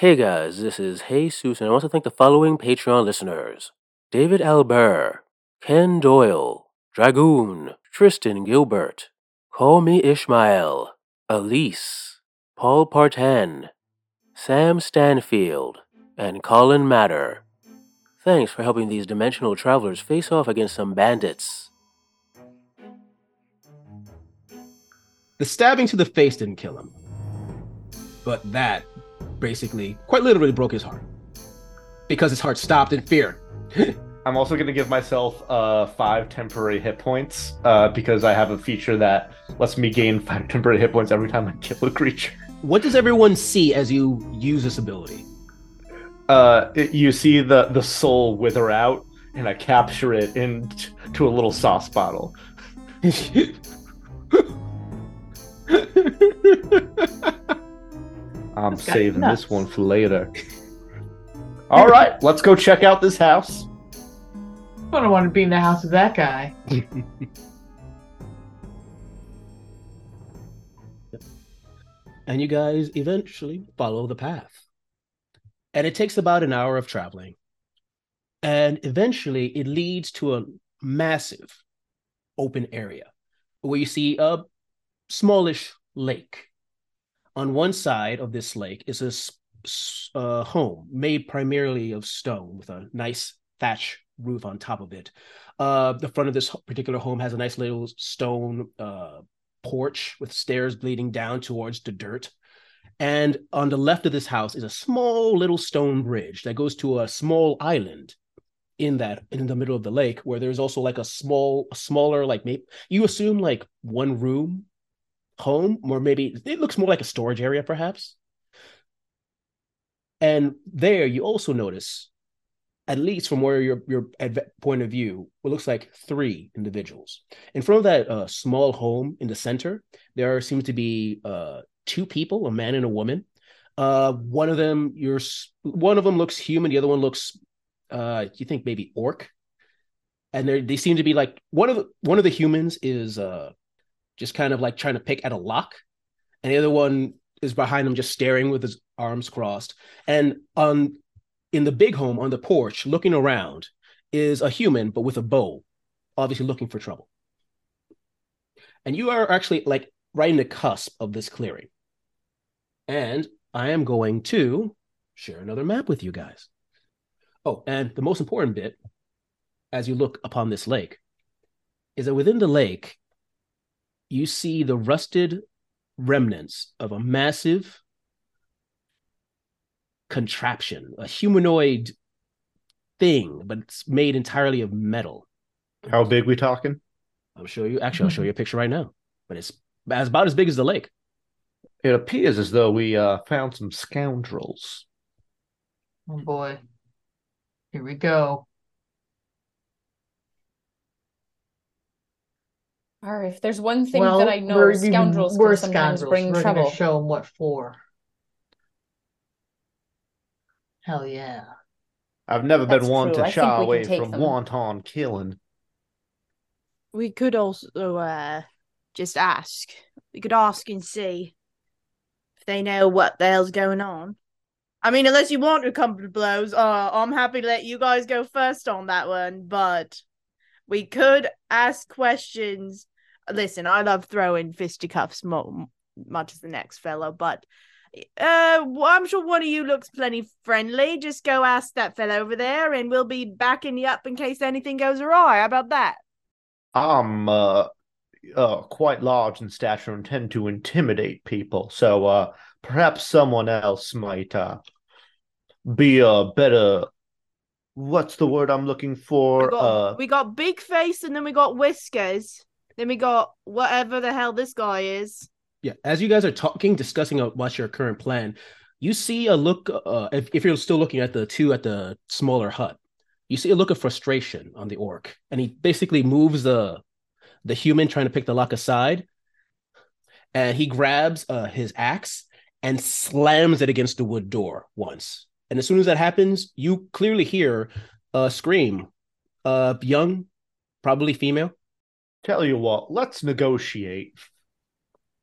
Hey guys, this is Jesus, and I want to thank the following Patreon listeners David Albert, Ken Doyle, Dragoon, Tristan Gilbert, Call Me Ishmael, Elise, Paul Partan, Sam Stanfield, and Colin Matter. Thanks for helping these dimensional travelers face off against some bandits. The stabbing to the face didn't kill him, but that basically, quite literally, broke his heart because his heart stopped in fear. I'm also going to give myself uh, five temporary hit points uh, because I have a feature that lets me gain five temporary hit points every time I kill a creature. What does everyone see as you use this ability? Uh, it- you see the the soul wither out, and I capture it into a little sauce bottle. I'm This saving nuts. this one for later. All right, let's go check out this house. I don't want to be in the house of that guy. and you guys eventually follow the path. And it takes about an hour of traveling. And eventually it leads to a massive open area where you see a smallish lake. On one side of this lake is a uh, home made primarily of stone with a nice thatch roof on top of it. Uh, the front of this particular home has a nice little stone uh, porch with stairs leading down towards the dirt. And on the left of this house is a small little stone bridge that goes to a small island in that in the middle of the lake where there's also like a small smaller like maybe you assume like one room home or maybe it looks more like a storage area perhaps. And there you also notice at least from where your your point of view what looks like three individuals. In front of that uh, small home in the center there seems to be uh, two people a man and a woman. Uh, one of them you're one of them looks human the other one looks uh, you think maybe orc. And they they seem to be like one of the one of the humans is uh just kind of like trying to pick at a lock. And the other one is behind him just staring with his arms crossed. And on in the big home on the porch looking around is a human but with a bow obviously looking for trouble. And you are actually like right in the cusp of this clearing. And i am going to share another map with you guys. Oh and the most important bit as you look upon this lake is that within the lake you see the rusted remnants of a massive contraption, a humanoid thing, but it's made entirely of metal. How big we talking? I'll show you. Actually, I'll show you a picture right now. But it's as about as big as the lake. It appears as though we uh, found some scoundrels. Oh boy. Here we go. Or if there's one thing well, that I know, we're scoundrels we're can sometimes scoundrels. bring we're trouble. Gonna show them what for. Hell yeah. I've never That's been one true. to shy away from them. wanton killing. We could also uh just ask. We could ask and see if they know what the hell's going on. I mean, unless you want to come to blows, uh, I'm happy to let you guys go first on that one. But we could ask questions. Listen, I love throwing fisticuffs mo- much as the next fellow, but uh, well, I'm sure one of you looks plenty friendly. Just go ask that fellow over there, and we'll be backing you up in case anything goes awry. How about that? I'm uh, uh, quite large in stature and tend to intimidate people, so uh, perhaps someone else might uh, be a better. What's the word I'm looking We for? got, Uh, we got big face, and then we got whiskers. Then we got whatever the hell this guy is. Yeah, as you guys are talking, discussing about your current plan, you see a look. Uh, if, if you're still looking at the two at the smaller hut, you see a look of frustration on the orc, and he basically moves the the human trying to pick the lock aside, and he grabs uh, his axe and slams it against the wood door once. And as soon as that happens, you clearly hear a scream. Uh, young, probably female. Tell you what, let's negotiate.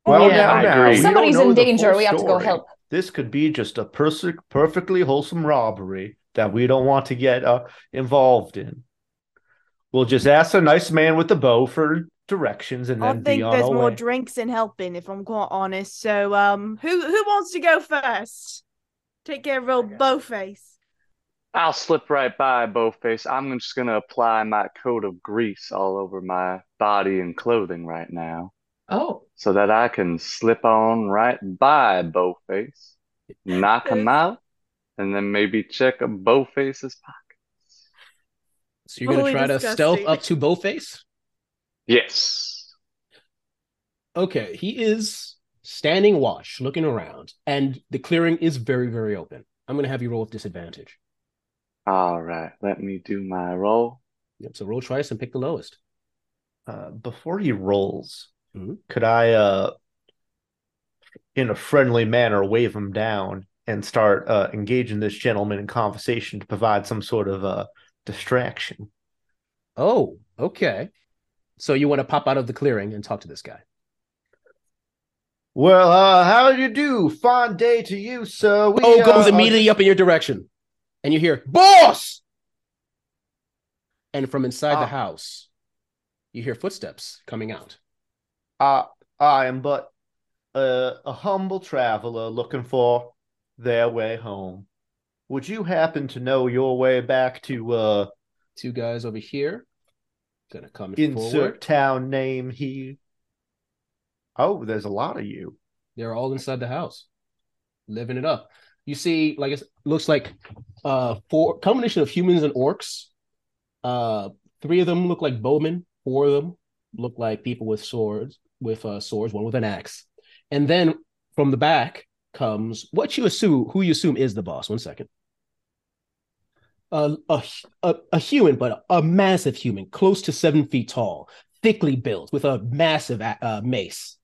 Oh, Well, yeah, now, I now, agree. we If somebody's in danger, we have to go help. this could be just a pers- perfectly wholesome robbery that we don't want to get uh, involved in. We'll just ask a nice man with a bow for directions and I then think be on there's more way. drinks in helping, if I'm quite honest. So, um, who who wants to go first? Take care of old Bowface. I'll slip right by Bowface. I'm just gonna apply my coat of grease all over my body and clothing right now, Oh, so that I can slip on right by Bowface, knock him out, and then maybe check a Bowface's pocket. So you're gonna Fully try to stealth up to Bowface? Yes. Okay, he is standing watch, looking around, and the clearing is very, very open. I'm gonna have you roll with disadvantage. All right, let me do my roll. Yep. So roll twice and pick the lowest. Uh, before he rolls, Mhm. could I, uh, in a friendly manner, wave him down and start uh, engaging this gentleman in conversation to provide some sort of uh, distraction? Oh, okay. So you want to pop out of the clearing and talk to this guy. Well, uh, how do you do? Fine day to you, sir. We, Oh, goes uh, immediately up in your direction. And you hear, boss! And from inside Ah. the house, you hear footsteps coming out. Uh, I am but uh, a humble traveler looking for their way home. Would you happen to know your way back to uh, Two guys over here. Gonna come insert forward. town name here? Oh, there's a lot of you. They're all inside the house, living it up. You see, like it looks like uh four combination of humans and orcs. Uh three of them look like bowmen, four of them look like people with swords, with uh swords, one with an axe. And then from the back comes what you assume who you assume is the boss. One second. A, a a human, but a, a massive human, close to seven feet tall, thickly built, with a massive uh, mace.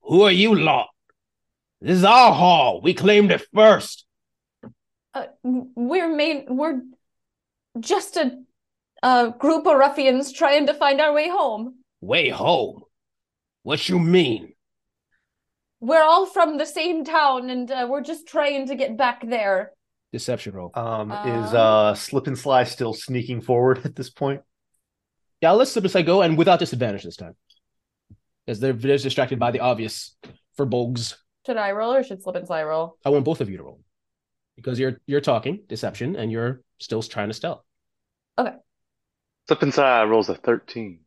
Who are you lot? This is our hall. We claimed it first. Uh, we're main. We're just a, a group of ruffians trying to find our way home. Way home. What you mean? We're all from the same town, and uh, we're just trying to get back there. Deception roll. Um, is Um, uh Slip and Sly still sneaking forward at this point? Yeah, let's slip aside go and without disadvantage this time. As they're, they're distracted by the obvious for Bogues. Should I roll or should Slip and Sly roll? I want both of you to roll. Because you're you're talking deception and you're still trying to stealth. Okay. Slip inside rolls a 13.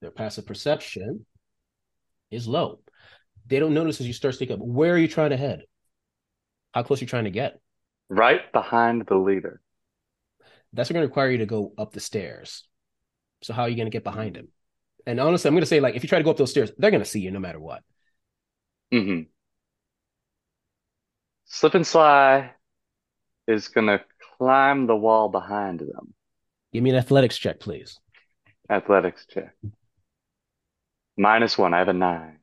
Their passive perception is low. They don't notice as you start sneaking up. Where are you trying to head? How close are you trying to get? Right behind the leader. That's going to require you to go up the stairs. So how are you going to get behind him? And honestly, I'm going to say like if you try to go up those stairs, they're going to see you no matter what. Hmm Slip and Sly is gonna climb the wall behind them. Give me an athletics check, please. Athletics check. Minus one. I have a nine.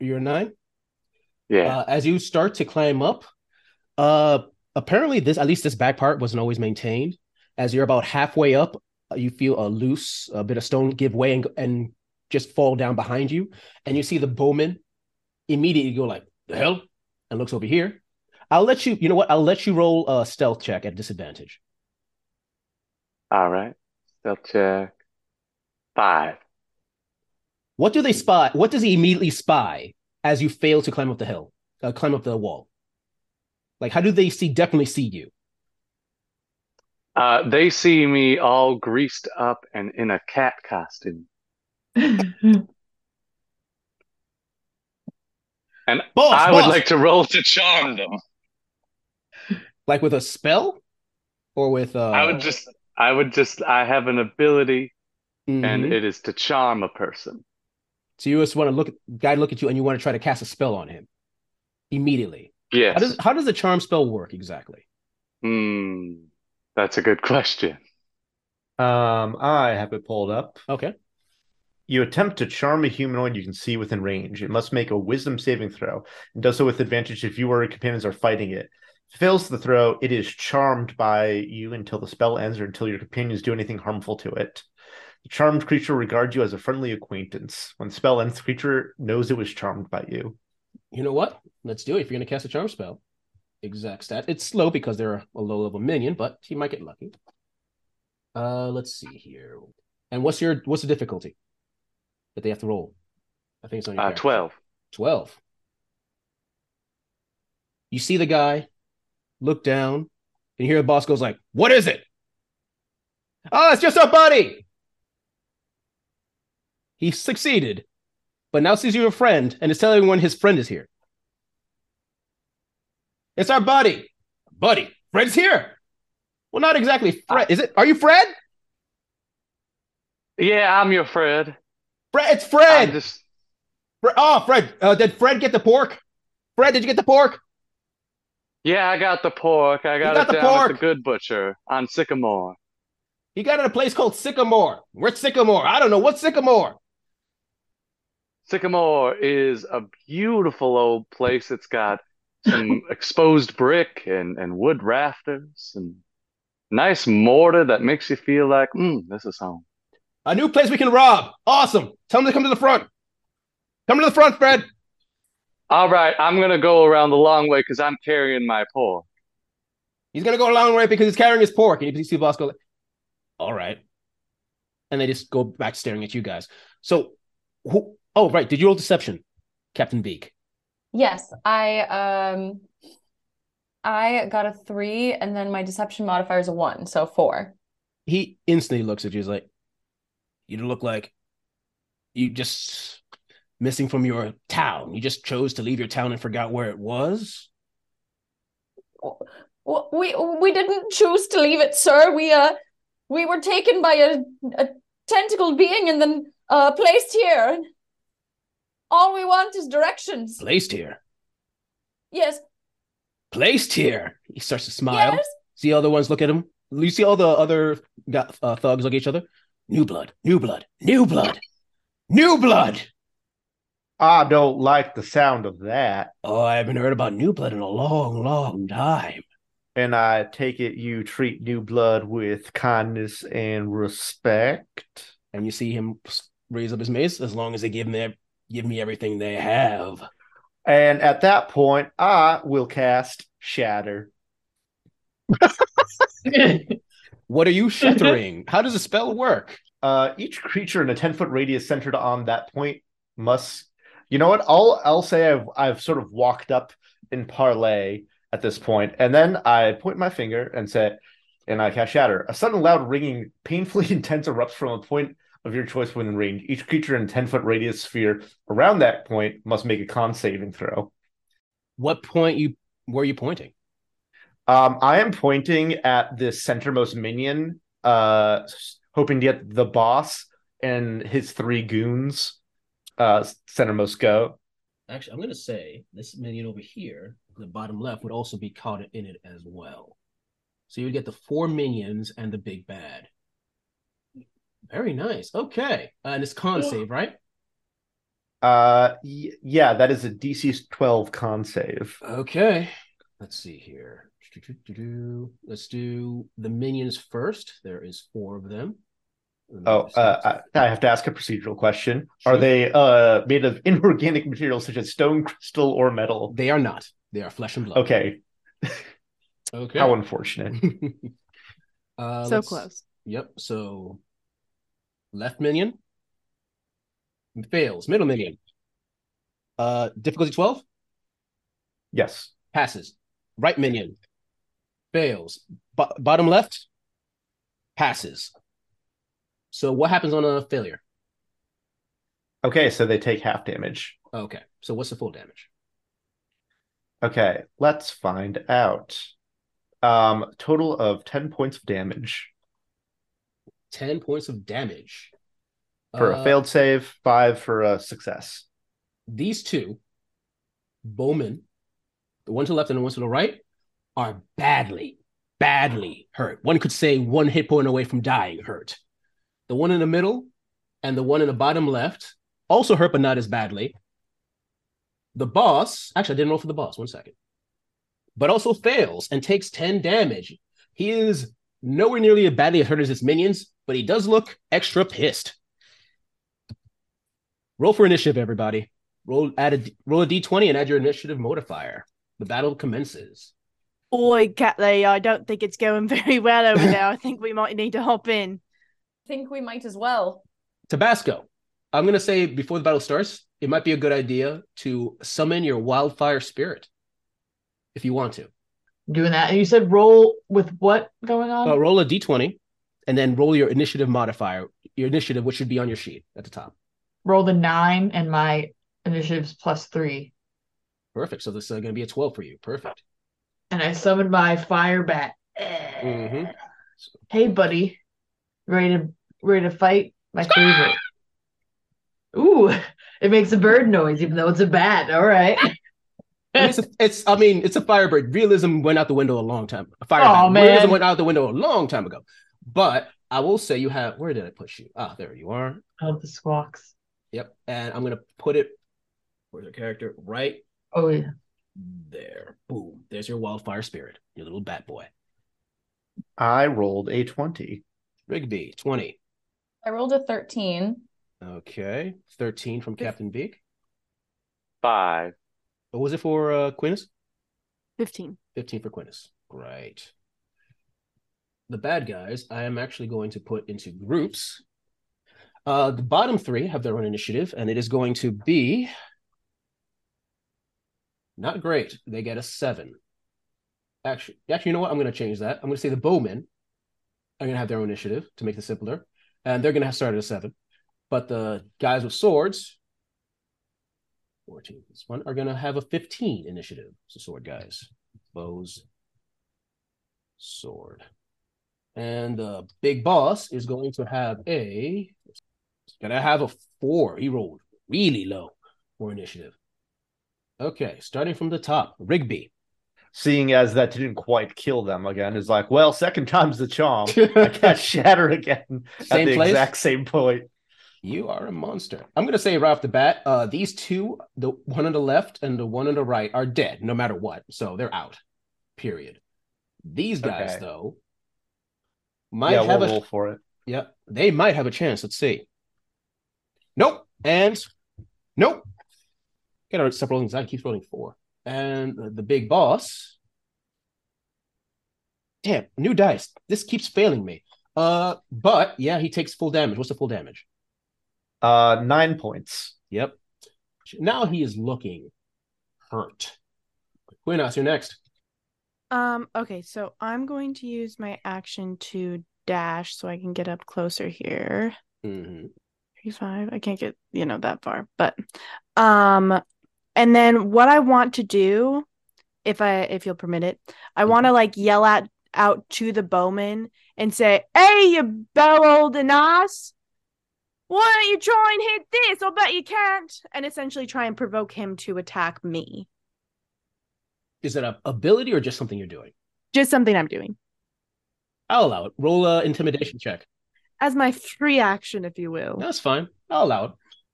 You're a nine. Yeah. Uh, as you start to climb up, uh, apparently this at least this back part wasn't always maintained. As you're about halfway up, uh, you feel a loose a bit of stone give way and and just fall down behind you, and you see the bowman immediately go like the hell and looks over here. I'll let you. You know what? I'll let you roll a stealth check at disadvantage. All right. Stealth check. Five. What do they spy? What does he immediately spy as you fail to climb up the hill, uh, climb up the wall? Like, how do they see? Definitely see you. Uh, they see me all greased up and in a cat costume. And Boss, I would like to roll to charm them. Like with a spell, or with uh, I would just, I would just, I have an ability and mhm. it is to charm a person. So you just want to look, guy look at you, and you want to try to cast a spell on him immediately. Yes. How does how does the charm spell work exactly? Hmm. That's a good question. Um, I have it pulled up. Okay, You attempt to charm a humanoid you can see within range. It must make a wisdom saving throw and does so with advantage if you or your companions are fighting it. Fails the throw, it is charmed by you until the spell ends or until your companions do anything harmful to it. The charmed creature regards you as a friendly acquaintance. When the spell ends, the creature knows it was charmed by you. You know what? Let's do it. If you're gonna cast a charm spell, exact stat. It's slow because they're a low level minion, but you might get lucky. Uh, let's see here. And what's your what's the difficulty that they have to roll? I think it's on your Uh, character. 12. 12. You see the guy, look down, and you hear the boss goes like, "What is it?" Oh, it's just our buddy. He succeeded, but now sees you a friend and is telling everyone his friend is here. It's our buddy. Buddy, Fred's here. Well, not exactly Fred. Is it? Are you Fred? Yeah, I'm your Fred. Fred, it's Fred. just Fre- oh, Fred. Uh, did Fred get the pork? Fred, did you get the pork? yeah, I got the pork. I got, got it the down at pork. the Good Butcher on Sycamore. He got it at a place called Sycamore. Where's Sycamore? I don't know. What's Sycamore? Sycamore is a beautiful old place. It's got some exposed brick and, and wood rafters and nice mortar that makes you feel like, mm, this is home. A new place we can rob. Awesome. Tell him to come to the front. Come to the front, Fred. All right, I'm gonna go around the long way because I'm carrying my pork. He's gonna go a long way because he's carrying his pork. And you see the boss go, like, all right. And they just go back staring at you guys. So who oh right, did you roll deception, Captain Beak? Yes, I um I got a three and then my deception modifier is a one, so four. He instantly looks at you, he's like, You look like you just missing from your town. You just chose to leave your town and forgot where it was. Well, we we didn't choose to leave it, sir. We uh we were taken by a, a tentacled being and then uh placed here. All we want is directions. Placed here. Yes, Placed here. He starts to smile. yes. See all the ones look at him. You see all the other uh, thugs look at each other. New blood, new blood, new blood, new blood. I don't like the sound of that. Oh, I haven't heard about new blood in a long, long time. And I take it you treat new blood with kindness and respect. And you see him raise up his mace as long as they give me give me everything they have. And at that point, I will cast Shatter. What are you shattering? How does the spell work? Uh, each creature in a 10 foot radius centered on that point must. You know what? I'll I'll say I've I've sort of walked up in parlay at this point, and then I point my finger and say, and I cast Shatter. A sudden loud ringing, painfully intense erupts from a point of your choice within range. Each creature in a 10 foot radius sphere around that point must make a con saving throw. What point you were you pointing? Um, I am pointing at the centermost minion, uh, hoping to get the boss and his three goons, uh, centermost go. Actually, I'm gonna say this minion over here, the bottom left, would also be caught in it as well. So you would get the four minions and the big bad. Very nice. Okay, uh, and it's con save, right? Uh, y- yeah, that is a DC 12 con save. Okay. Let's see here. Let's do the minions first. There is four of them. Oh, uh, I, I have to ask a procedural question. Are they uh made of inorganic materials such as stone, crystal, or metal? they are not. They are flesh and blood. Okay, Okay. how unfortunate. uh, so close. Yep. So left minion fails. Middle minion. Uh, difficulty twelve Yes. passes. Right minion fails. Bo- bottom left passes. So what happens on a failure? Okay, so they take half damage. Okay. So what's the full damage? Okay, let's find out. Um, total of 10 points of damage Ten points of damage for Uh, a failed save, five for a success. These two, Bowman, the one to the left and the one to the right, are badly, badly hurt. One could say one hit point away from dying hurt. The one in the middle and the one in the bottom left also hurt, but not as badly. The boss, actually, I didn't roll for the boss. One second. But also fails and takes 10 damage. He is nowhere nearly as badly hurt as his minions, but he does look extra pissed. Roll for initiative, everybody. Roll add a roll a d20 and add your initiative modifier. The battle commences. Oi, Catley, I don't think it's going very well over there. I think we might need to hop in. I think we might as well. Tabasco. I'm gonna say before the battle starts, it might be a good idea to summon your wildfire spirit if you want to. Doing that. And you said roll with what going on? Uh, roll a d20 and then roll your initiative modifier, your initiative, which should be on your sheet at the top. roll the nine and my initiative's plus three. Perfect. So this is going to be a 12 for you. Perfect. And I summoned my fire bat. Mhm. Hey buddy. Ready to ready to fight? My favorite. Ooh, it makes a bird noise, even though it's a bat. All right. It's, a, it's, I mean, it's a firebird. Realism went out the window a long time. A bat. man. Realism went out the window a long time ago. But I will say you have. Where did I put you? Ah, there you are. Oh, the squawks. Yep. And I'm gonna put it. Where's the character? Right Oh yeah. There. Boom. There's your wildfire spirit. Your little bat boy. I rolled a 20. Rigby, 20. I rolled a 13. Okay. 13 from Captain Beak. Five. What was it for uh, Quintus? 15. 15 for Quintus. Great. The bad guys, I am actually going to put into groups. Uh, the bottom three have their own initiative, and it is going to be not great. They get a seven. Actually, actually, you know what? I'm going to change that. I'm going to say the bowmen are going to have their own initiative to make this simpler, and they're going to have start at a seven. But the guys with swords, 14 plus one, are going to have a 15 initiative. So sword guys, bows, sword. And the big boss is going to have a he's gonna have a four. He rolled really low for initiative. Okay, starting from the top, Rigby. Seeing as that didn't quite kill them again, is like, well, second time's the charm. I got shattered again at Same the place? exact same point. You are a monster. I'm gonna say right off the bat, uh, these two, the one on the left and the one on the right, are dead no matter what. So they're out. Period. These guys, Okay. though, might yeah, have we'll a roll for it. Yep, they might have a chance. Let's see. Nope, and nope. Gotta stop rolling. I keeps rolling four, and the, the big boss. Damn, new dice. This keeps failing me. Uh, but yeah, he takes full damage. What's the full damage? Uh, nine points. Yep. Now he is looking hurt. Quinas, you're next. Um, okay, so I'm going to use my action to dash so I can get up closer here. hmm Three five. I can't get, you know, that far. But um and then what I want to do, if I if you'll permit it, I want to like yell at out to the bowman and say, Hey, you bellowed and ass. Why don't you try and hit this? I'll bet you can't. And essentially try and provoke him to attack me. Is it a ability or just something you're doing? Just something I'm doing. I'll allow it. Roll a intimidation check. As my free action, if you will. That's fine. I'll allow it.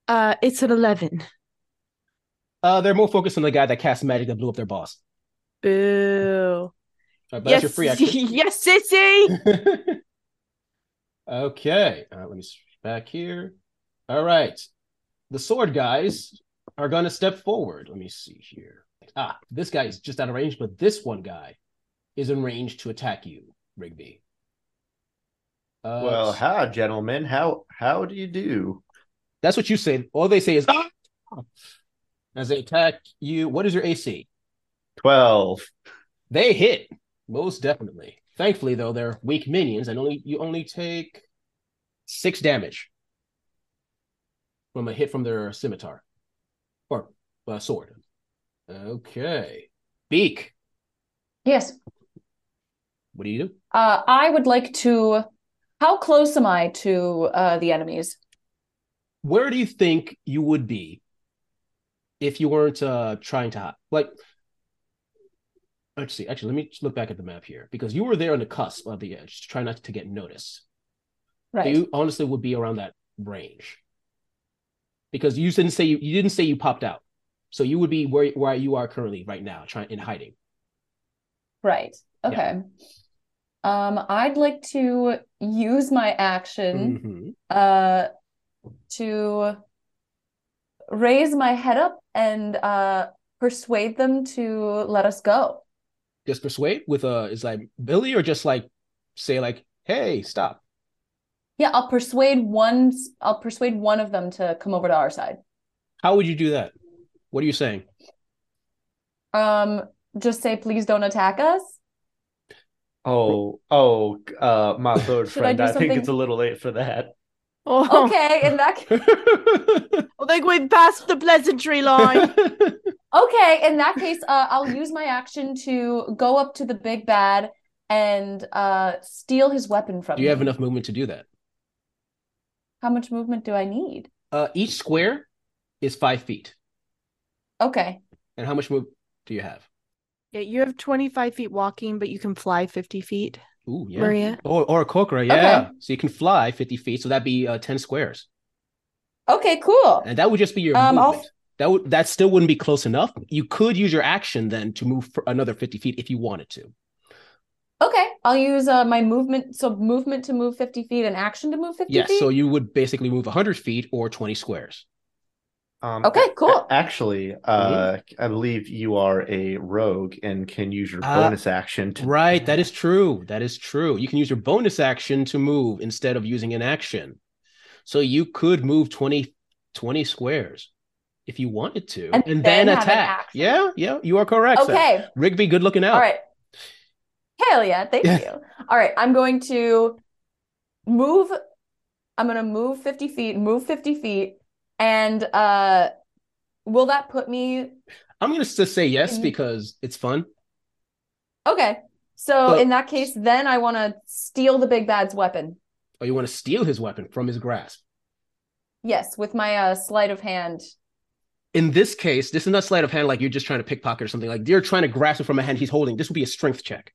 Uh it's an eleven. Uh, they're more focused on the guy that cast magic that blew up their boss. Boo. But yes, that's your free action. yes, sissy. okay, uh, let me switch back here. All right, the sword guys are going to step forward. Let me see here. Ah, this guy is just out of range, but this one guy is in range to attack you, Rigby. Uh, well, hi, gentlemen. How how do you do? that's what you say. All they say is ah! As they attack you. What is your AC? Twelve. They hit most definitely. Thankfully, though, they're weak minions, and only you only take six damage from a hit from their scimitar or uh, sword. Okay, Beak. Yes. What do you do? Uh, I would like to. How close am I to uh, the enemies? Where do you think you would be if you weren't uh, trying to like? Let's see. Actually, let me just look back at the map here because you were there on the cusp of the edge, trying not to get noticed. Right. You honestly would be around that range because you didn't say you, you didn't say you popped out, so you would be where where you are currently right now, trying in hiding. Right. Yeah. Okay. Um, I'd like to use my action Mhm. uh to raise my head up and uh persuade them to let us go. Just persuade with a is like Billy or just like say like, hey, stop. Yeah, I'll persuade one I'll persuade one of them to come over to our side. How would you do that? What are you saying? Um, just say please don't attack us. Oh, oh, uh, my lord Should I friend, I, think it's a little late for that. Oh, Okay, in that I think we've passed the pleasantry line. Okay, in that case, uh, I'll use my action to go up to the big bad and uh, steal his weapon from do you have enough movement to do that? How much movement do I need? Uh, each square is five feet. Okay. And how much move do you have? yeah, you have 25 feet walking, but you can fly 50 feet, Ooh, yeah. Maria. Or or Aarakocra, yeah. So you can fly 50 feet, so that'd be uh, 10 squares. Okay, cool. And that would just be your Um, I'll- movement. That would that still wouldn't be close enough. You could use your action then to move for another 50 feet if you wanted to. Okay, I'll use uh, my movement. So movement to move 50 feet and action to move 50 Yes, feet. so you would basically move 100 feet or 20 squares. Um, Okay, cool. Actually, uh, I believe you are a rogue and can use your Ah, bonus action to. Right, that is true. That is true. You can use your bonus action to move instead of using an action. So you could move 20, 20 squares if you wanted to, And and, then then, have an attack. Yeah, yeah, you are correct. Seth. Okay, Rigby, good looking out. all right. Hell yeah, thank you. All right, I'm going to move. I'm going to move 50 feet, move 50 feet, and uh, will that put me I'm going to just say yes because it's fun. Okay. So So- in that case, then I want to steal the big bad's weapon. Oh, you want to steal his weapon from his grasp. Yes, with my uh, sleight of hand. In this case, this is not sleight of hand like you're just trying to pickpocket or something. Like you're trying to grasp it from a hand he's holding. This would be a strength check.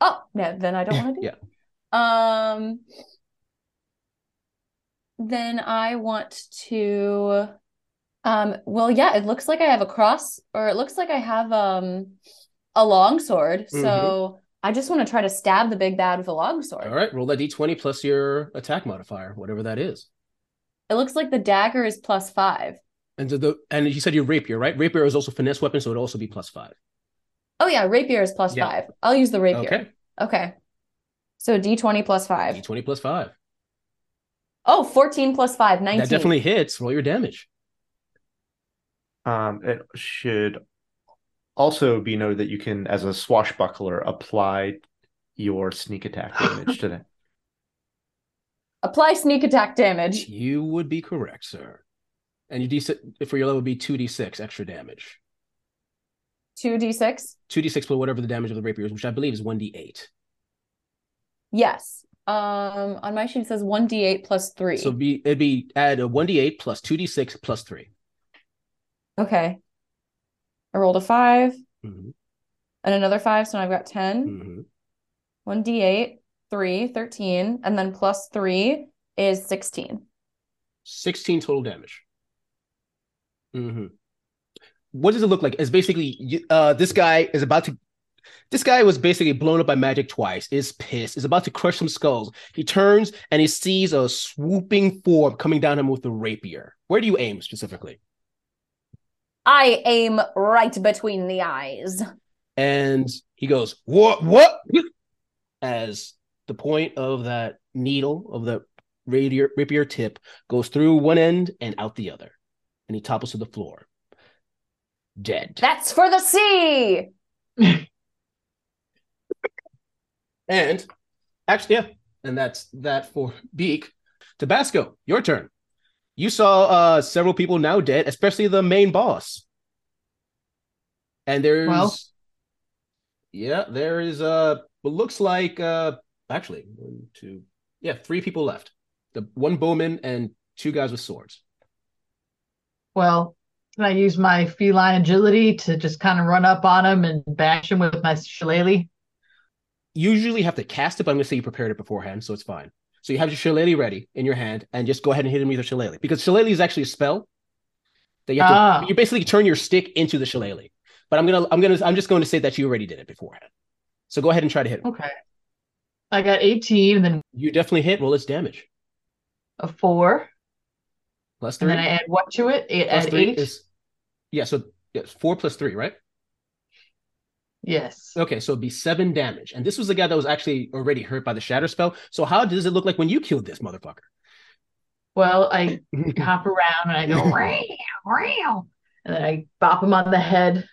Oh, no, then I don't want to do it. Yeah. it. Um, then I want to, um, well, yeah, it looks like I have a cross, or it looks like I have um a long sword. Mm-hmm. So I just want to try to stab the big bad with a long sword. All right, roll that d20 plus your attack modifier, whatever that is. It looks like the dagger is plus five. And the and you said your rapier, right? Rapier is also finesse weapon, so it'd also be plus five. Oh yeah, rapier is plus Yeah. five. I'll use the rapier. Okay, Okay. So D20 plus five. d20 plus five. Oh, 14 plus 5, 19. That definitely hits. Roll your damage. Um, it should also be noted that you can, as a swashbuckler, apply your sneak attack damage to that. Apply sneak attack damage. You would be correct, sir. And your d6 for your level would be two d6 extra damage. 2d6. Two d6 plus whatever the damage of the rapier is, which I believe is one d8. Yes. Um, on my sheet it says 1d8 plus 3. So be it'd be add a one d8 plus two d6 plus three. Okay. I rolled a 5 Mm-hmm. and another 5, so now I've got 10. Mm-hmm. 1d8, 3, 13, and then plus 3 is 16. 16 total damage. hmm What does it look like? It's basically you- uh, this guy is about to. This guy was basically blown up by magic twice. Is pissed. Is about to crush some skulls. He turns and he sees a swooping form coming down him with a rapier. Where do you aim specifically? I aim right between the eyes. And he goes, "What? What?" As the point of that needle of the rapier, rapier tip goes through one end and out the other, and he topples to the floor, dead. That's for the sea. And actually, yeah, and that's that for Beak. Tabasco, your turn. You saw uh several people now dead, especially the main boss. And there's Well. yeah, there is uh what looks like uh actually one, two, yeah, three people left. The one bowman and two guys with swords. Well, can I use my feline agility to just kind of run up on him and bash him with my shillelagh? You usually have to cast it, but I'm gonna say you prepared it beforehand, so it's fine. So you have your shillelagh ready in your hand, and just go ahead and hit him with your shillelagh because shillelagh is actually a spell that you have Ah. to. You basically turn your stick into the shillelagh. But I'm gonna, I'm gonna, I'm just going to say that you already did it beforehand. So go ahead and try to hit him. Okay. I got 18 and then You definitely hit. Roll its damage. a four. Plus three. And then I add what to it? Eight, Plus add three eight. is yeah. So yes, four plus three, right? Yes. Okay, so it'd be seven damage. And this was the guy that was actually already hurt by the shatter spell. So how does it look like when you killed this motherfucker? Well, I hop around and I go row, row, and then I bop him on the head,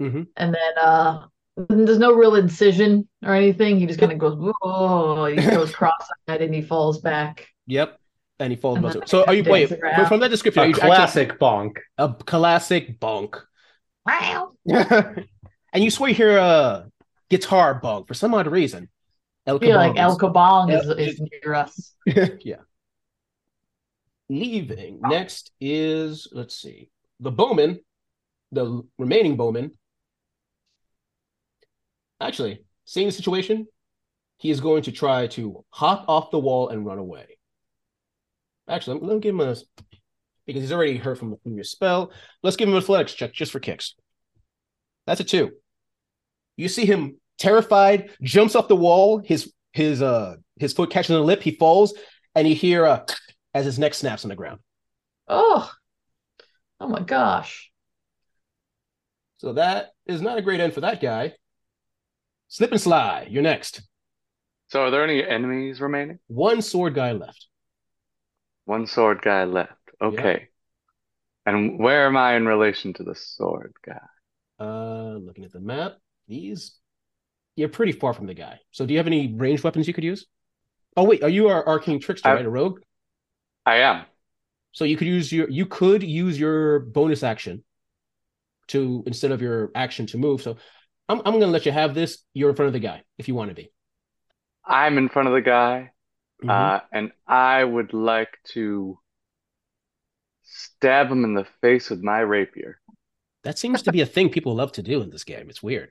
Mhm. and then uh, there's no real incision or anything. He just kind of goes, oh, he goes cross-eyed and he falls back. Yep. And he falls. And about So are you dance wait around. from that description? are A you actually- classic bonk. a classic bonk. Wow. And you swear you hear a guitar bug for some odd reason. El like El Kabong Yeah. is, is near us. yeah. Leaving. Next is let's see. The bowman, the remaining bowman. Actually, seeing the situation, he is going to try to hop off the wall and run away. Actually, let me give him a because he's already hurt from the previous spell. Let's give him an athletics check just for kicks. That's a two. You see him terrified, jumps off the wall, his his uh his foot catches on the lip, he falls, and you hear uh as his neck snaps on the ground. Oh, oh my gosh. So that is not a great end for that guy. Slip and slide, you're next. So are there any enemies remaining? One sword guy left. One sword guy left. Okay. And where am I in relation to the sword guy? Uh looking at the map, these you're pretty far from the guy. So do you have any ranged weapons you could use? Oh wait, are you our arcane trickster, I- right? A rogue? I am. So you could use your you could use your bonus action to instead of your action to move. So I'm I'm gonna let you have this. You're in front of the guy if you want to be. I'm in front of the guy, Mhm. uh, and I would like to stab him in the face with my rapier. that seems to be a thing people love to do in this game. It's weird.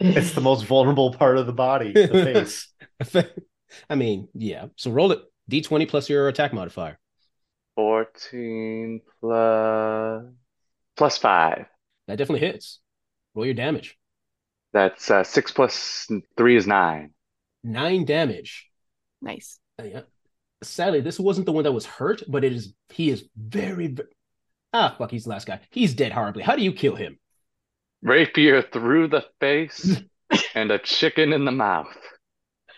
It's the most vulnerable part of the body, the face. I mean, yeah. So roll it. D20 plus your attack modifier. 14 plus plus 5. That definitely hits. Roll your damage. That's uh, 6 plus 3 is 9. Nine damage. Nice. Uh, yeah. Sadly, this wasn't the one that was hurt, but it is. He is very. ve- Ah, fuck. He's the last guy. He's dead horribly. How do you kill him? Rapier through the face and a chicken in the mouth.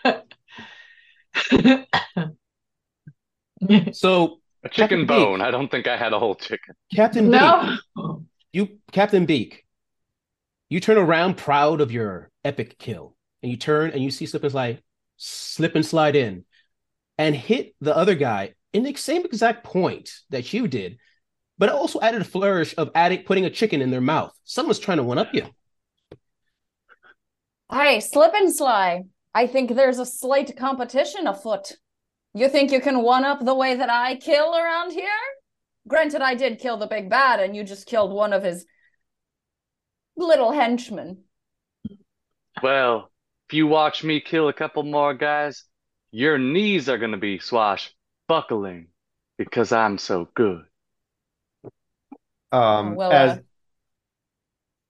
So A chicken Captain bone. I don't think I had a whole chicken. Captain Beak, you Captain Beak, you turn around proud of your epic kill, and you turn and you see Slip and Slide, slip and slide in, and hit the other guy in the same exact point that you did, but it also added a flourish of adding putting a chicken in their mouth. Someone's trying to one up you. Hey, slip and slide. I think there's a slight competition afoot. You think you can one up the way that I kill around here? Granted, I did kill the big bad, and you just killed one of his little henchmen. Well, if you watch me kill a couple more guys, your knees are going to be swashbuckling because I'm so good. Um, Well, as uh,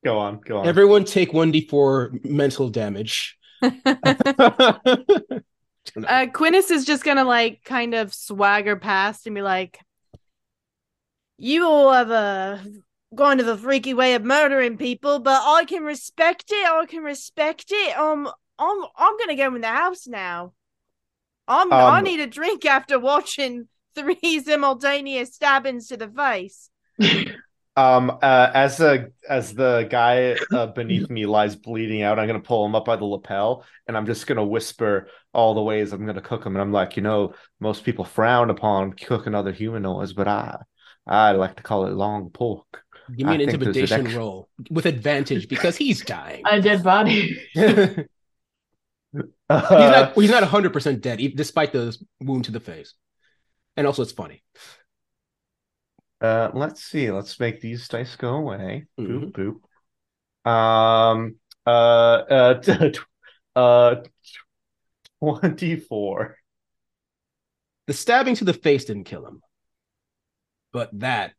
go on, go on. Everyone take one d4 mental damage. Uh, Quinnis is just gonna like kind of swagger past and be like, "You all have uh, gone to the freaky way of murdering people, but I can respect it. I can respect it. Um, I'm I'm gonna go in the house now. I'm I Um, need a drink after watching three simultaneous stabbings to the face. Um, uh, as the as the guy uh, beneath me lies bleeding out, I'm gonna pull him up by the lapel, and I'm just gonna whisper all the ways I'm gonna cook him. And I'm like, you know, most people frown upon cooking other humanoids, but I I like to call it long pork. Give me I an think an intimidation extra- roll with advantage because he's dying. A dead body. he's not he's not 100% dead e- despite the wound to the face. And also it's funny. Uh, let's see. Let's make these dice go away. Mhm. Boop boop. Um. Uh. Uh. t- t- uh. Twenty-four. The stabbing to the face didn't kill him. But that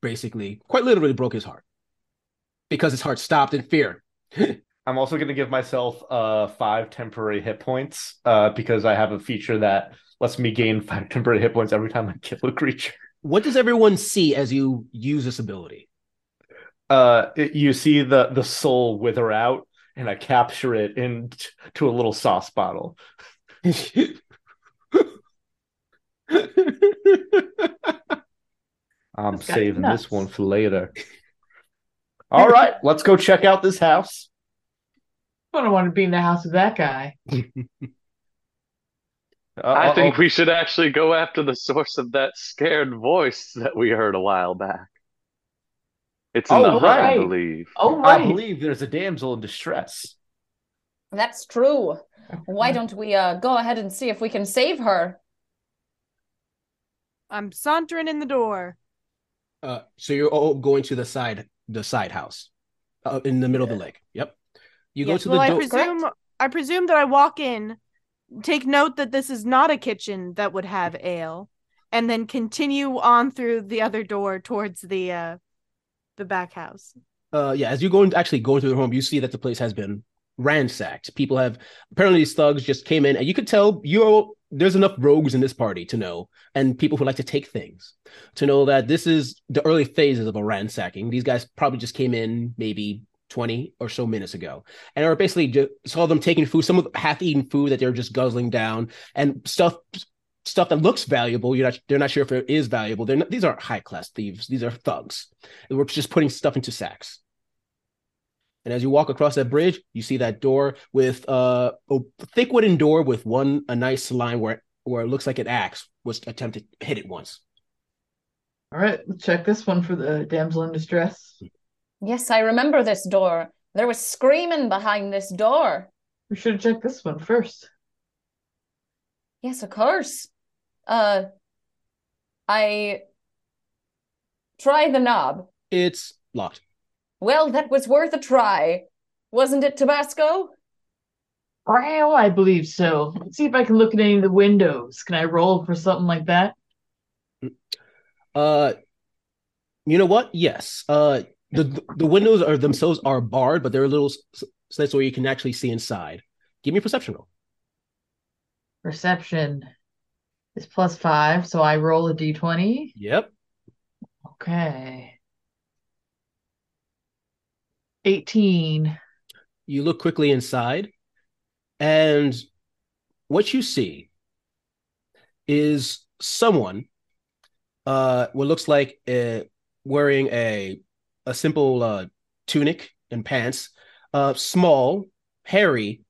basically quite literally broke his heart. Because his heart stopped in fear. I'm also going to give myself uh five temporary hit points uh because I have a feature that lets me gain five temporary hit points every time I kill a creature. What does everyone see as you use this ability? Uh, it- you see the the soul wither out, and I capture it into a little sauce bottle. I'm This guy's saving this one for later. All right, let's go check out this house. I don't want to be in the house with that guy. I think we should actually go after the source of that scared voice that we heard a while back. It's in Oh, the hut, I believe. Oh, right. I believe there's a damsel in distress. That's true. Why don't we uh go ahead and see if we can save her? I'm sauntering in the door. Uh, so you're all going to the side, the side house, uh, in the middle of the lake. Yep. You go to well, the I door. presume I presume that I walk in, take note that this is not a kitchen that would have ale, and then continue on through the other door towards the uh the back house. uh yeah as you go and actually go into the home you see that the place has been ransacked people have apparently these thugs just came in and you could tell you're there's enough rogues in this party to know and people who like to take things to know that this is the early phases of a ransacking these guys probably just came in maybe 20 or so minutes ago. And are basically just saw them taking food some of half-eaten food that they're just guzzling down and stuff stuff that looks valuable you're not they're not sure if it is valuable. They're not, these aren't high class thieves. These are thugs. And we're just putting stuff into sacks. And as you walk across that bridge, you see that door with uh, a thick wooden door with one a nice line where where it looks like an axe was attempted hit it once. All right, let's check this one for the damsel in distress. Yes, I remember this door. There was screaming behind this door. We should have checked this one first. Yes, of course. Uh, I try the knob. It's locked. Well, that was worth a try, wasn't it, Tabasco? Well, I believe so. Let's see if I can look at any of the windows. Can I roll for something like that? Uh, you know what? Yes. Uh, the the windows are themselves are barred, but there are little slits where you can actually see inside. Give me a perception roll. Perception is plus five, so I roll a d20. Yep. Okay. 18. You look quickly inside, and what you see is someone, uh, what looks like uh, wearing a a simple uh, tunic and pants, uh, small, hairy.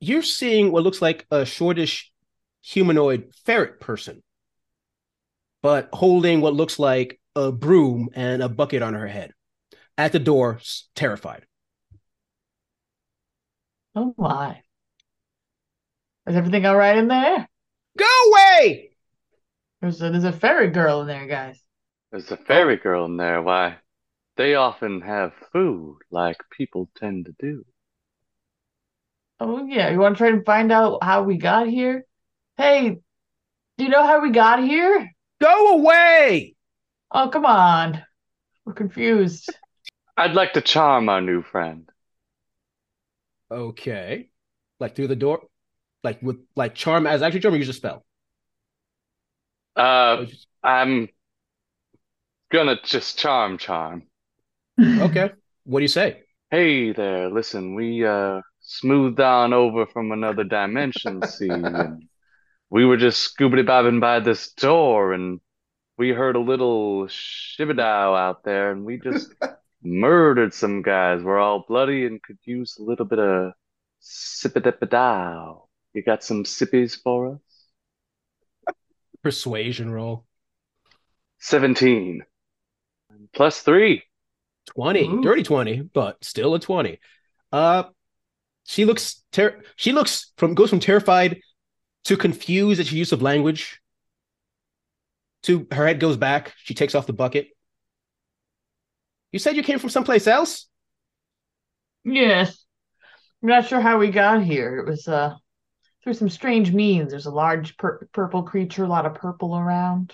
You're seeing what looks like a shortish humanoid ferret person, but holding what looks like a broom and a bucket on her head at the door, terrified. Oh my. Is everything all right in there? Go away! There's a, there's a fairy girl in there, guys. There's a fairy girl in there. Why, they often have food like people tend to do. Oh yeah, you want to try and find out how we got here? Hey, do you know how we got here? Go away! Oh, come on. We're confused. I'd like to charm our new friend. Okay. Like through the door? Like with like charm as actually charm or use a spell? Uh, I'm gonna just charm charm. Okay. What do you say? Hey there, listen, we uh smoothed on over from another dimension, see, and we were just scoobity bobbing by this door and we heard a little shibidow out there and we just murdered some guys. We're all bloody and could use a little bit of sippidipidow. You got some sippies for us? Persuasion roll. 17. Plus three. 20. Ooh. Dirty 20, but still a 20. Uh she looks ter- she looks from goes from terrified to confused at your use of language to her head goes back. She takes off the bucket. You said you came from someplace else? Yes. I'm not sure how we got here. It was uh through some strange means. There's a large pur purple creature, a lot of purple around.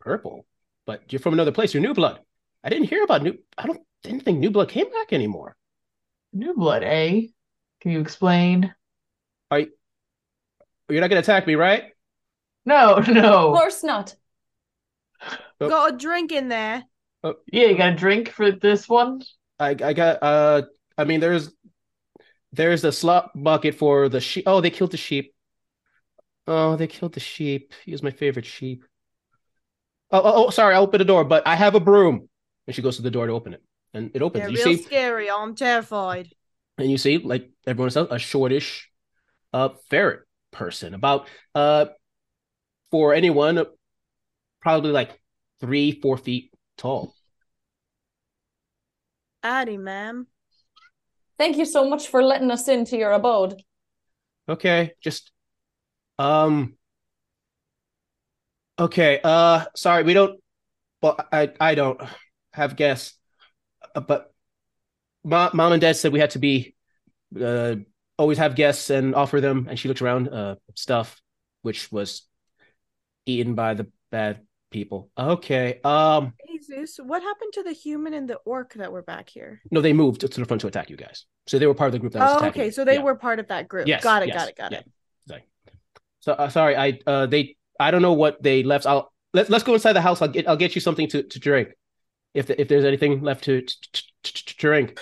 Purple. But you're from another place. You're New Blood. I didn't hear about New. I don't didn't think New Blood came back anymore. New blood, eh? Can you explain? Are You're not gonna attack me, right? No, no. Of course not. Oh. Got a drink in there. Yeah, you got a drink for this one? I I got uh I mean there's there's the slop bucket for the sheep. Oh, they killed the sheep. Oh, they killed the sheep. He was my favorite sheep. Oh, oh, oh, sorry, I opened the door, but I have a broom. And she goes to the door to open it. And it opens. They're you real see scary. I'm terrified. and you see, like everyone else, a shortish uh ferret person. About uh for anyone, probably like three, four feet tall. Addy, ma'am. Thank you so much for letting us into your abode. Okay, just um okay, uh sorry, we don't well I I don't have guests. Uh, but mom, mom and dad said we had to be uh always have guests and offer them and she looked around uh stuff which was eaten by the bad people. Okay. Um Jesus, what happened to the human and the orc that were back here? no, they moved to the front to attack you guys. So they were part of the group that was Oh, attacking. okay. So they Yeah. were part of that group. Yes, got it. yes, Got it. Got yeah. it. Sorry. So uh, sorry, I uh they I don't know what they left. I'll let, let's go inside the house. I'll get I'll get you something to, to drink. If the, if there's anything left to drink.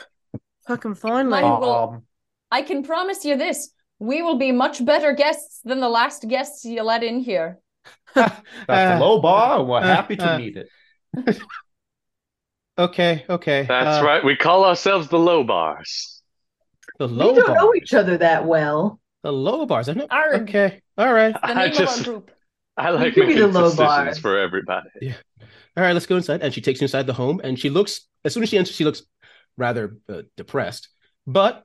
Fucking finally. My- will- Um, I can promise you this. We will be much better guests than the last guests you let in here. that's a low bar. We're uh, happy to uh, meet it. Okay, okay. That's uh, right. We call ourselves the low bars. The low. Bars We don't bar. know each other that well. The low bars, isn't it? Arg. Okay. All right. The I name of just our group. I like making the low decisions bars. for everybody. All right, let's go inside. And she takes you inside the home and she looks as soon as she enters, she looks rather uh, depressed. But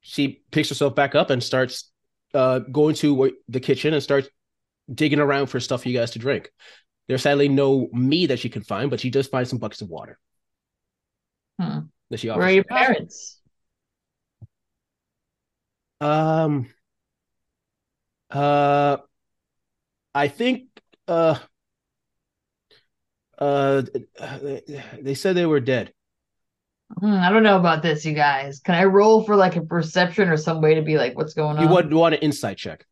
she picks herself back up and starts uh going to the kitchen and starts digging around for stuff for you guys to drink. There's sadly no me that she can find, but she does find some buckets of water. Hmm. That she Where are your parents? Um. Uh. I think. Uh. Uh. They said they were dead. Hmm, I don't know about this, you guys. Can I roll for like a perception or some way to be like, what's going on? You would want an insight check.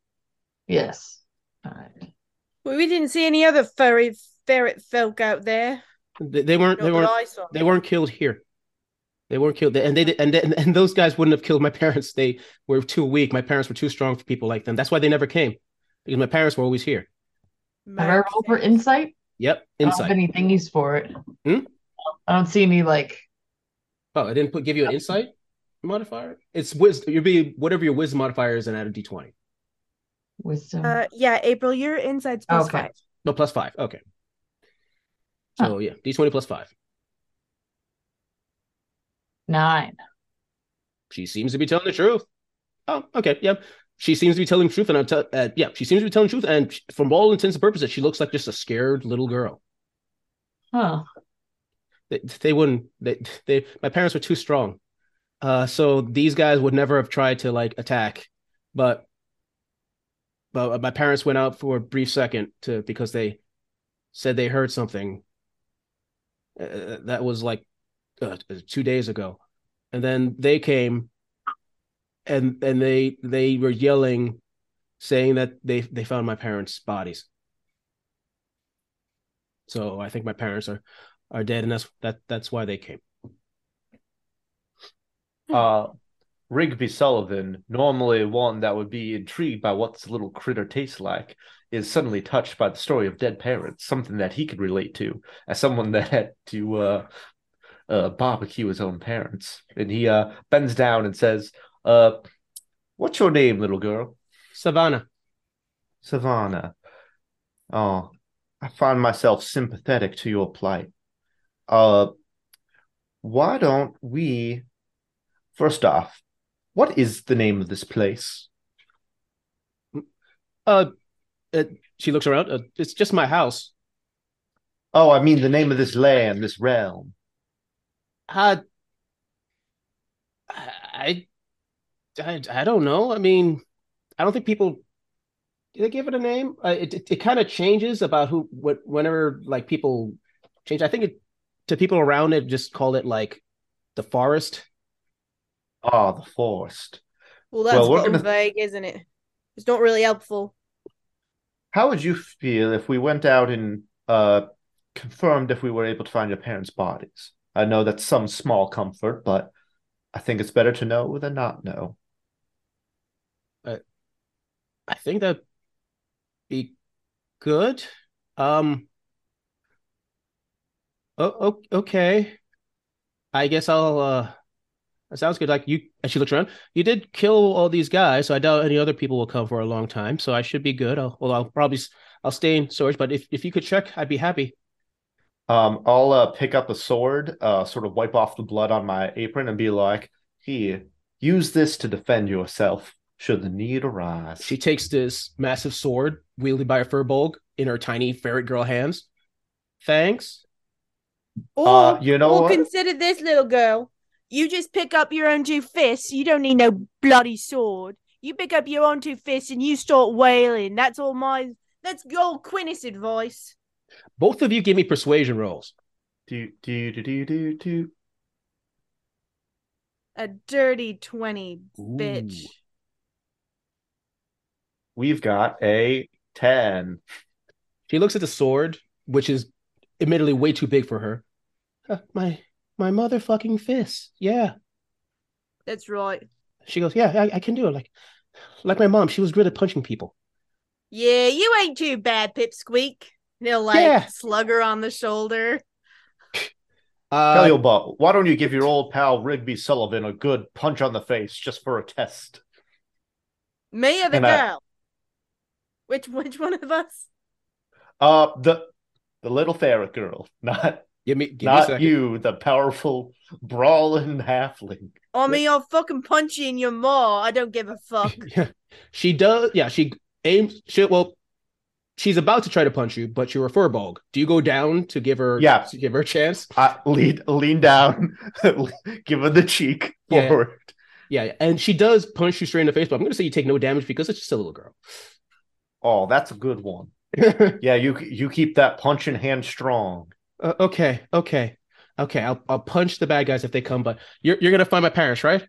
Yes. All right. Well, we didn't see any other furry ferret folk out there. They, they weren't. They Not that weren't. I saw. They weren't killed here. They weren't killed, and they and and, and those guys wouldn't have killed my parents. They were too weak. My parents were too strong for people like them. That's why they never came, because my parents were always here. Have I rolled for insight? Yep, Insight. I don't have any thingies for it. Hmm? I don't see any like. Oh, I didn't put give you an insight modifier. It's wisdom. You'd be whatever your wisdom modifier is, and add a d twenty. Wisdom. Uh, yeah, April, your insight's plus Okay. five. No, plus five. Okay. So yeah, d twenty plus five. Nine. She seems to be telling the truth. Oh, okay, yeah. She seems to be telling truth, and I'm tell uh, yeah, she seems to be telling truth, and sh- from all intents and purposes, she looks like just a scared little girl. Huh. They, they wouldn't. They, they, my parents were too strong, uh, so these guys would never have tried to like attack, but, but my parents went out for a brief second to because they said they heard something. Uh, that was like uh, two days ago, and then they came, and and they they were yelling, saying that they they found my parents' bodies. So I think my parents are are dead, and that's that that's why they came. Uh, Rigby Sullivan, normally one that would be intrigued by what this little critter tastes like, is suddenly touched by the story of dead parents, something that he could relate to as someone that had to uh, uh, barbecue his own parents. And he uh, bends down and says, uh, What's your name, little girl? Savannah. Savannah. Oh, I find myself sympathetic to your plight. Uh, why don't we, first off, what is the name of this place? Uh, uh she looks around. Uh, it's just my house. Oh, I mean the name of this land, this realm. Uh, I, I, I don't know. I mean, I don't think people. Do they give it a name? Uh, it it, it kind of changes about who what whenever like people change. I think it to people around it just call it like the forest. Ah, the forest. Well, that's Well, we're getting gonna- vague, isn't it? It's not really helpful. How would you feel if we went out and uh confirmed if we were able to find your parents' bodies? I know that's some small comfort, but I think it's better to know than not know. I think that'd be good. Um. Oh, okay. I guess I'll. Uh, that sounds good. Like you, and she looks around. You did kill all these guys, so I doubt any other people will come for a long time. So I should be good. I'll, well, I'll probably, I'll stay in storage. But if if you could check, I'd be happy. Um, I'll uh, pick up a sword, uh, sort of wipe off the blood on my apron, and be like, "Here, use this to defend yourself should the need arise." She takes this massive sword wielded by a furbolg in her tiny ferret girl hands. Thanks. Or, Uh, you know or what? consider this little girl. You just pick up your own two fists. You don't need no bloody sword. You pick up your own two fists and you start wailing. That's all my. That's your Quinnis advice. Both of you give me persuasion rolls. Do do do do do do. A dirty twenty, bitch. Ooh. We've got a ten. She looks at the sword, which is admittedly way too big for her. "Uh, my my motherfucking fist. Yeah. That's right. She goes, Yeah, I, I can do it. Like like my mom, she was good at punching people. Yeah, you ain't too bad, Pipsqueak. And He'll like Yeah. slug her on the shoulder. Uh, Tell you what, why don't you give your old pal Rigby Sullivan a good punch on the face just for a test? Me or the And I- girl? Which which one of us? Uh, the the little ferret girl, not give me give not second. you, the powerful brawling halfling. I mean, I'll fucking punch you in your maw. I don't give a fuck. Yeah. She does yeah, she aims she well she's about to try to punch you, but you're a furbolg. Do you go down to give her Yeah. to give her a chance? I lean lean down, give her the cheek Yeah. forward. Yeah, and she does punch you straight in the face, but I'm gonna say you take no damage because it's just a little girl. Oh, that's a good one. uh, Yeah, you you keep that punching hand strong. okay, okay, okay. I'll I'll punch the bad guys if they come, but you're you're gonna find my parents, right?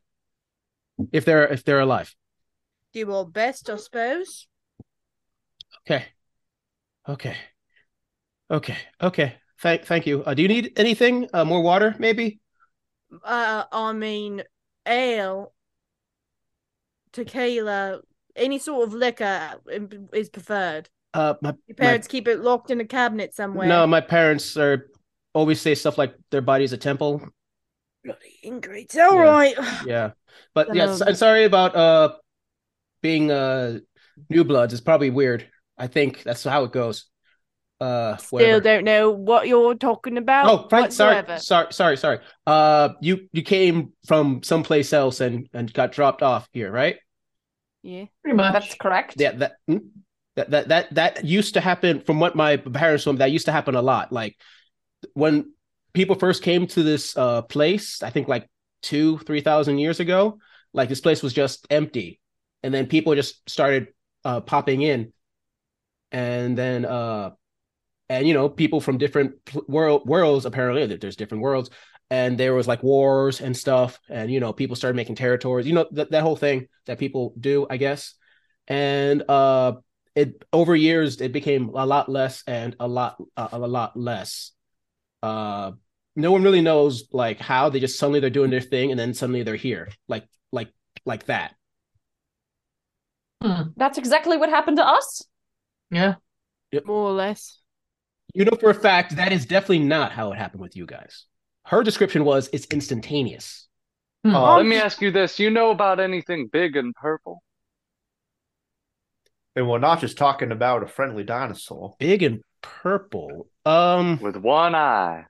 If they're if they're alive. Do your best, I suppose. Okay. Okay. Okay. Okay. Thank thank you. Uh, do you need anything? Uh, more water, maybe? Uh, I mean, ale, tequila, any sort of liquor is preferred. Uh, my, Your my parents keep it locked in a cabinet somewhere. no, my parents are always say stuff like their body's a temple. bloody ingrates. All Yeah. right. Yeah, but of- I'm sorry about uh being uh new bloods. It's probably weird. I think that's how it goes. Uh, Still whatever. don't know what you're talking about. Oh, right. Sorry, sorry, sorry, sorry. Uh, you you came from someplace else and and got dropped off here, right? Yeah. Pretty much. That's correct. Yeah, that hmm? that that that that used to happen. From what my parents told me, that used to happen a lot. Like when people first came to this uh place, I think like two, three thousand years ago. Like this place was just empty, and then people just started uh popping in, and then uh, and you know people from different world worlds apparently there's different worlds, and there was like wars and stuff, and you know people started making territories. You know that that whole thing that people do, I guess, and uh it over years it became a lot less and a lot uh, a lot less uh no one really knows like how they just suddenly they're doing their thing and then suddenly they're here like like like that Hmm. That's exactly what happened to us. Yeah. More or less. You know for a fact that is definitely not how it happened with you guys her description was it's instantaneous Hmm. Uh, Let me ask you this. You know about anything big and purple? And we're not just talking about a friendly dinosaur. big and purple um With one eye.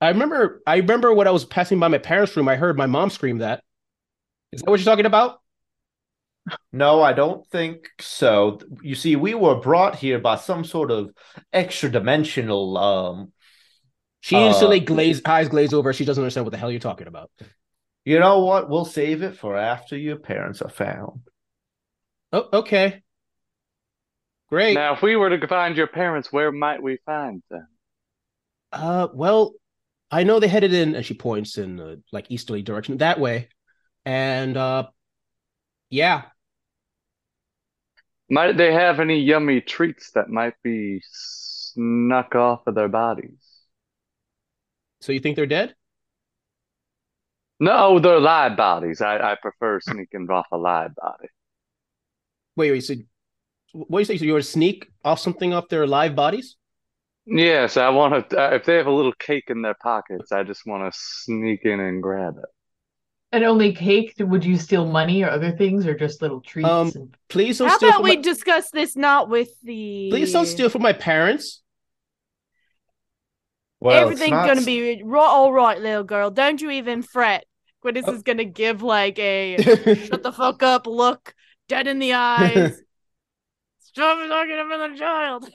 i remember i remember when i was passing by my parents room i heard my mom scream that is that what you're talking about No, I don't think so. You see, we were brought here by some sort of extra dimensional um she Uh, instantly glazed eyes glaze over she doesn't understand what the hell you're talking about you know what? We'll save it for after your parents are found. oh okay great Now, if we were to find your parents, where might we find them? Uh, well, I know they headed in, and she points in the like easterly direction that way. And uh yeah, Might they have any yummy treats that might be snuck off of their bodies? so you think they're dead? No, they're live bodies. I, I prefer sneaking off a live body. Wait, wait, so what do you say? So you want to sneak off something off their live bodies? Yes, I want to. Uh, if they have a little cake in their pockets, I just want to sneak in and grab it. And only cake? Would you steal money or other things, or just little treats? Um, and... Please don't How steal about from we my, discuss this not with the please don't steal from my parents. Well, Everything's not- gonna be ri- all right, little girl. Don't you even fret. Gwyneth Oh. is gonna give like a shut the fuck up look, dead in the eyes. Stop talking about the child.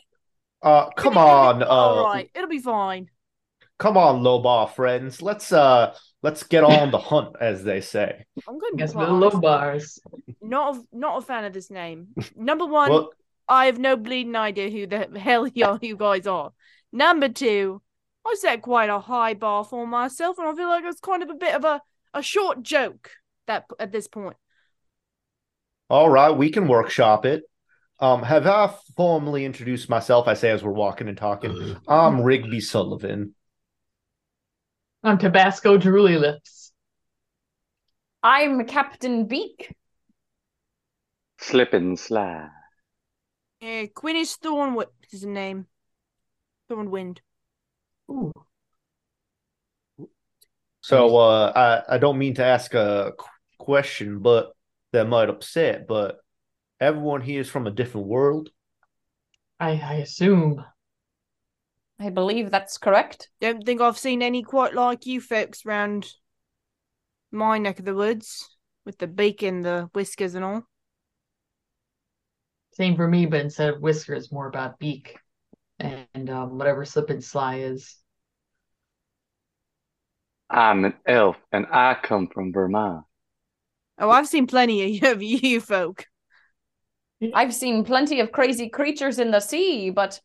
Uh, come It'll be on, all uh, right. It'll be fine. come on, low bar friends. Let's uh, let's get on the hunt, as they say. I'm good. Guess with we're low bars. Not a, not a fan of this name. Number one, Well, I have no bleeding idea who the hell y'all you guys are. Number two, I set quite a high bar for myself, and I feel like it's kind of a bit of a, a short joke that at this point. all right, we can workshop it. Um, have I formally introduced myself? I say as we're walking and talking. I'm Rigby Sullivan. On Tabasco drooly lips. I'm Captain Beak. Slip and slide. Uh, Quinnis Thornwind is the name. Thornwind. Ooh. So uh, I I don't mean to ask a question, but that might upset. But everyone here is from a different world. I, I assume. I believe that's correct. Don't think I've seen any quite like you folks round my neck of the woods with the beak and the whiskers and all. Same for me, but instead of whiskers, more about beak and um, whatever slip and sly is. I'm an elf, and I come from Vermont. Oh, I've seen plenty of you folk. I've seen plenty of crazy creatures in the sea, but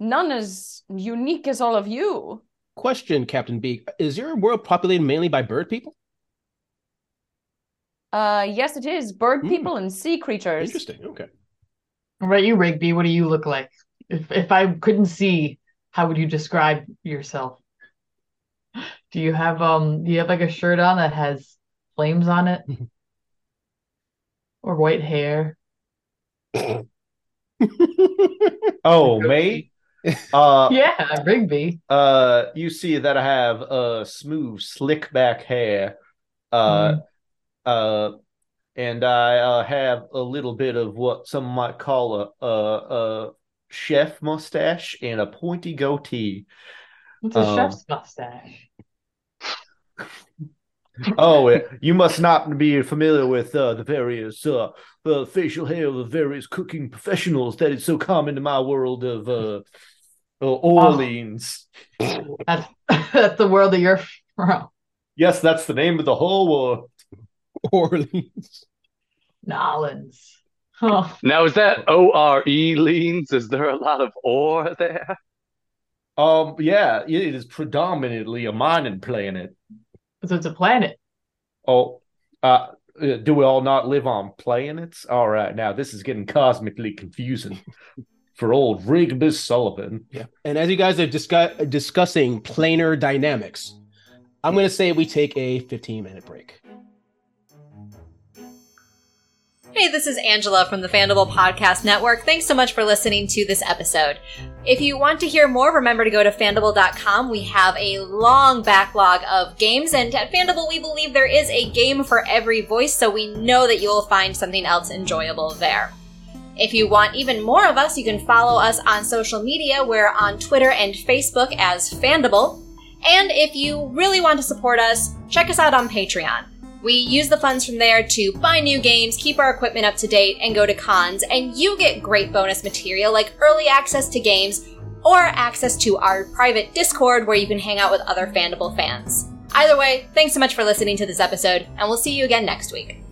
none as unique as all of you. Question, Captain Beak: Is your world populated mainly by bird people? Uh, yes, it is. Bird Hmm. people and sea creatures. Interesting. Okay. What about you, Rigby? What do you look like? If if I couldn't see, how would you describe yourself? Do you have um do you have like a shirt on that has flames on it? Or white hair? Oh, mate. Uh, Yeah, Rigby. uh, you see that I have uh smooth, slick back hair. Uh, uh, and I uh, have a little bit of what some might call a a, a chef mustache and a pointy goatee. It's a Um, chef's mustache. Oh, you must not be familiar with uh, the various uh, uh, facial hair of the various cooking professionals that is so common in my world of uh, uh, Orleans. That's that's the world that you're from. Yes, that's the name of the whole world. Orleans. Nolans. Oh, Now, is that O R E leans? Is there a lot of ore there? Um, yeah, it is predominantly a mining planet. So it's a planet. Oh, uh, uh, do we all not live on planets? All right, now this is getting cosmically confusing for old Rigby Sullivan. Yeah. And as you guys are discuss- discussing planar dynamics, I'm going to say we take a 15 minute break. Hey, this is Angela from the Fandible Podcast Network. Thanks so much for listening to this episode. If you want to hear more, remember to go to fandible.com. We have a long backlog of games, and at Fandible, we believe there is a game for every voice, so we know that you will find something else enjoyable there. If you want even more of us, you can follow us on social media. We're on Twitter and Facebook as Fandible. And if you really want to support us, check us out on Patreon. We use the funds from there to buy new games, keep our equipment up to date, and go to cons, and you get great bonus material like early access to games or access to our private Discord where you can hang out with other Fandible fans. Either way, thanks so much for listening to this episode, and we'll see you again next week.